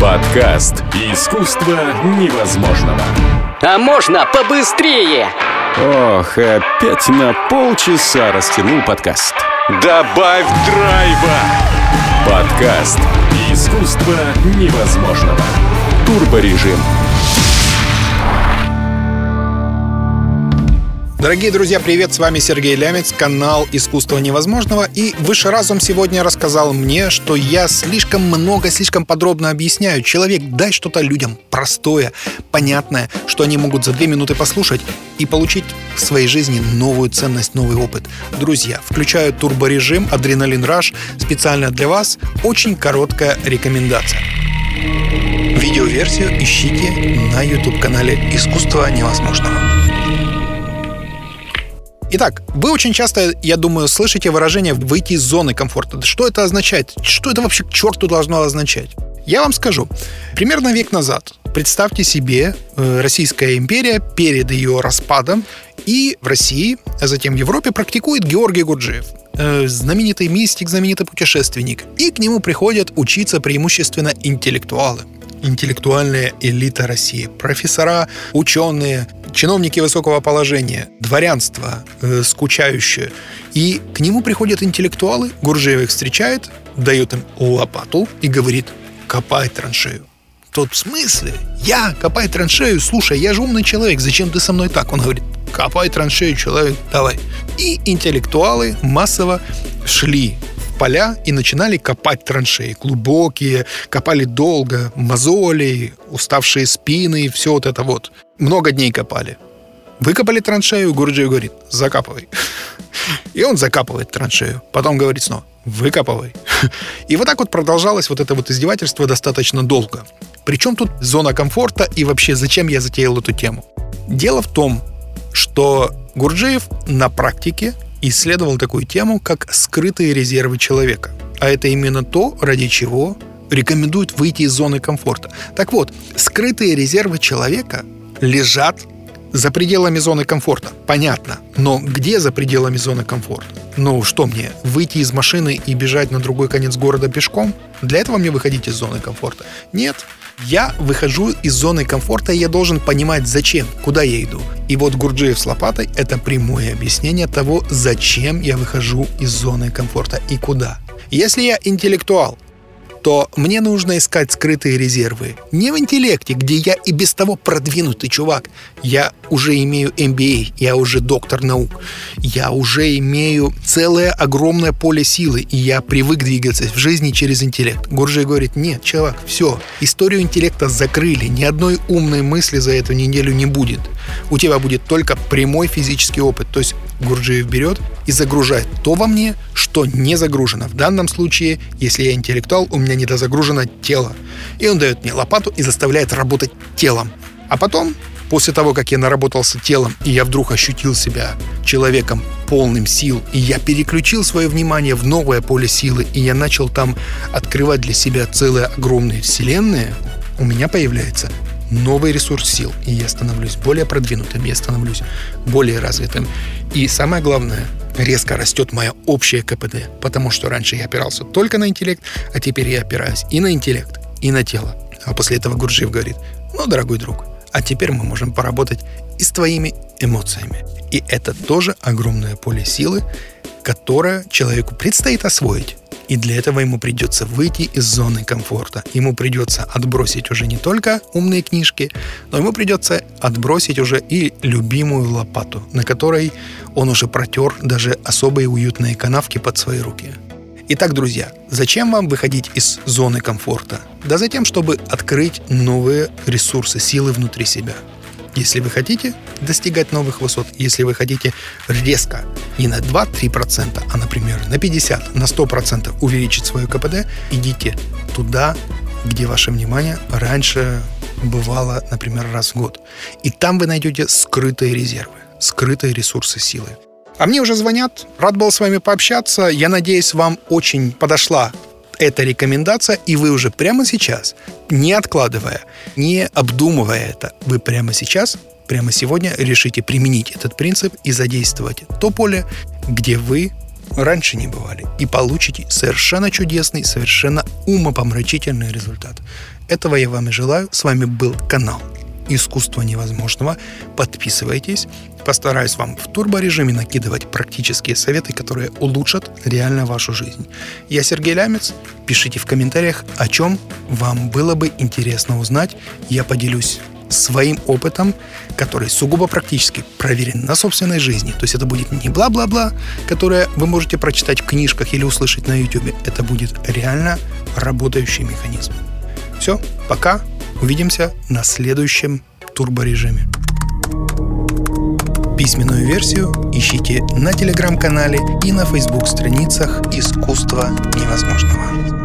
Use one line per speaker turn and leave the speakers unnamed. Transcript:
Подкаст «Искусство невозможного».
А можно побыстрее?
Ох, опять на полчаса растянул подкаст. Добавь драйва! Подкаст «Искусство невозможного». Турборежим.
Дорогие друзья, привет! С вами Сергей Лямец, канал «Искусство невозможного». И Высший разум сегодня рассказал мне, что я слишком много, слишком подробно объясняю. Человек, дай что-то людям простое, понятное, что они могут за две минуты послушать и получить в своей жизни новую ценность, новый опыт. Друзья, включаю турборежим «Адреналин Раш» специально для вас. Очень короткая рекомендация. Видеоверсию ищите на YouTube-канале «Искусство невозможного». Итак, вы очень часто, я думаю, слышите выражение «выйти из зоны комфорта». Что это означает? Что это вообще к черту должно означать? Я вам скажу. Примерно век назад, представьте себе, э, Российская империя перед ее распадом и в России, а затем в Европе практикует Георгий Гурджиев э, знаменитый мистик, знаменитый путешественник. И к нему приходят учиться преимущественно интеллектуалы интеллектуальная элита России. Профессора, ученые, чиновники высокого положения, дворянство э, скучающее. И к нему приходят интеллектуалы, Гуржиев их встречает, дает им лопату и говорит «копай траншею». Тот в смысле? Я копай траншею? Слушай, я же умный человек, зачем ты со мной так? Он говорит, копай траншею, человек, давай. И интеллектуалы массово шли поля и начинали копать траншеи. Глубокие, копали долго, мозоли, уставшие спины, все вот это вот. Много дней копали. Выкопали траншею, Гурджиев говорит, закапывай. И он закапывает траншею. Потом говорит снова, выкапывай. И вот так вот продолжалось вот это вот издевательство достаточно долго. Причем тут зона комфорта и вообще зачем я затеял эту тему? Дело в том, что Гурджиев на практике исследовал такую тему, как скрытые резервы человека. А это именно то, ради чего рекомендуют выйти из зоны комфорта. Так вот, скрытые резервы человека лежат за пределами зоны комфорта. Понятно. Но где за пределами зоны комфорта? Ну, что мне, выйти из машины и бежать на другой конец города пешком? Для этого мне выходить из зоны комфорта? Нет. Я выхожу из зоны комфорта, и я должен понимать, зачем, куда я иду. И вот Гурджиев с лопатой – это прямое объяснение того, зачем я выхожу из зоны комфорта и куда. Если я интеллектуал, то мне нужно искать скрытые резервы. Не в интеллекте, где я и без того продвинутый чувак. Я уже имею MBA, я уже доктор наук. Я уже имею целое огромное поле силы, и я привык двигаться в жизни через интеллект. Гуржи говорит, нет, чувак, все, историю интеллекта закрыли, ни одной умной мысли за эту неделю не будет. У тебя будет только прямой физический опыт. То есть Гурджиев берет и загружает то во мне, что не загружено. В данном случае, если я интеллектуал, у меня недозагружено тело. И он дает мне лопату и заставляет работать телом. А потом, после того, как я наработался телом, и я вдруг ощутил себя человеком полным сил, и я переключил свое внимание в новое поле силы, и я начал там открывать для себя целые огромные вселенные, у меня появляется новый ресурс сил, и я становлюсь более продвинутым, я становлюсь более развитым. И самое главное, резко растет моя общая КПД, потому что раньше я опирался только на интеллект, а теперь я опираюсь и на интеллект, и на тело. А после этого Гурджиев говорит, ну, дорогой друг, а теперь мы можем поработать и с твоими эмоциями. И это тоже огромное поле силы, которое человеку предстоит освоить. И для этого ему придется выйти из зоны комфорта. Ему придется отбросить уже не только умные книжки, но ему придется отбросить уже и любимую лопату, на которой он уже протер даже особые уютные канавки под свои руки. Итак, друзья, зачем вам выходить из зоны комфорта? Да затем, чтобы открыть новые ресурсы, силы внутри себя – если вы хотите достигать новых высот, если вы хотите резко не на 2-3%, а, например, на 50, на 100% увеличить свое КПД, идите туда, где ваше внимание раньше бывало, например, раз в год. И там вы найдете скрытые резервы, скрытые ресурсы силы. А мне уже звонят. Рад был с вами пообщаться. Я надеюсь, вам очень подошла эта рекомендация, и вы уже прямо сейчас, не откладывая, не обдумывая это, вы прямо сейчас, прямо сегодня решите применить этот принцип и задействовать то поле, где вы раньше не бывали. И получите совершенно чудесный, совершенно умопомрачительный результат. Этого я вам и желаю. С вами был канал «Искусство невозможного». Подписывайтесь. Постараюсь вам в турборежиме накидывать практические советы, которые улучшат реально вашу жизнь. Я Сергей Лямец. Пишите в комментариях, о чем вам было бы интересно узнать. Я поделюсь своим опытом, который сугубо практически проверен на собственной жизни. То есть это будет не бла-бла-бла, которое вы можете прочитать в книжках или услышать на YouTube. Это будет реально работающий механизм. Все, пока. Увидимся на следующем турборежиме. Письменную версию ищите на телеграм-канале и на фейсбук страницах «Искусство невозможного».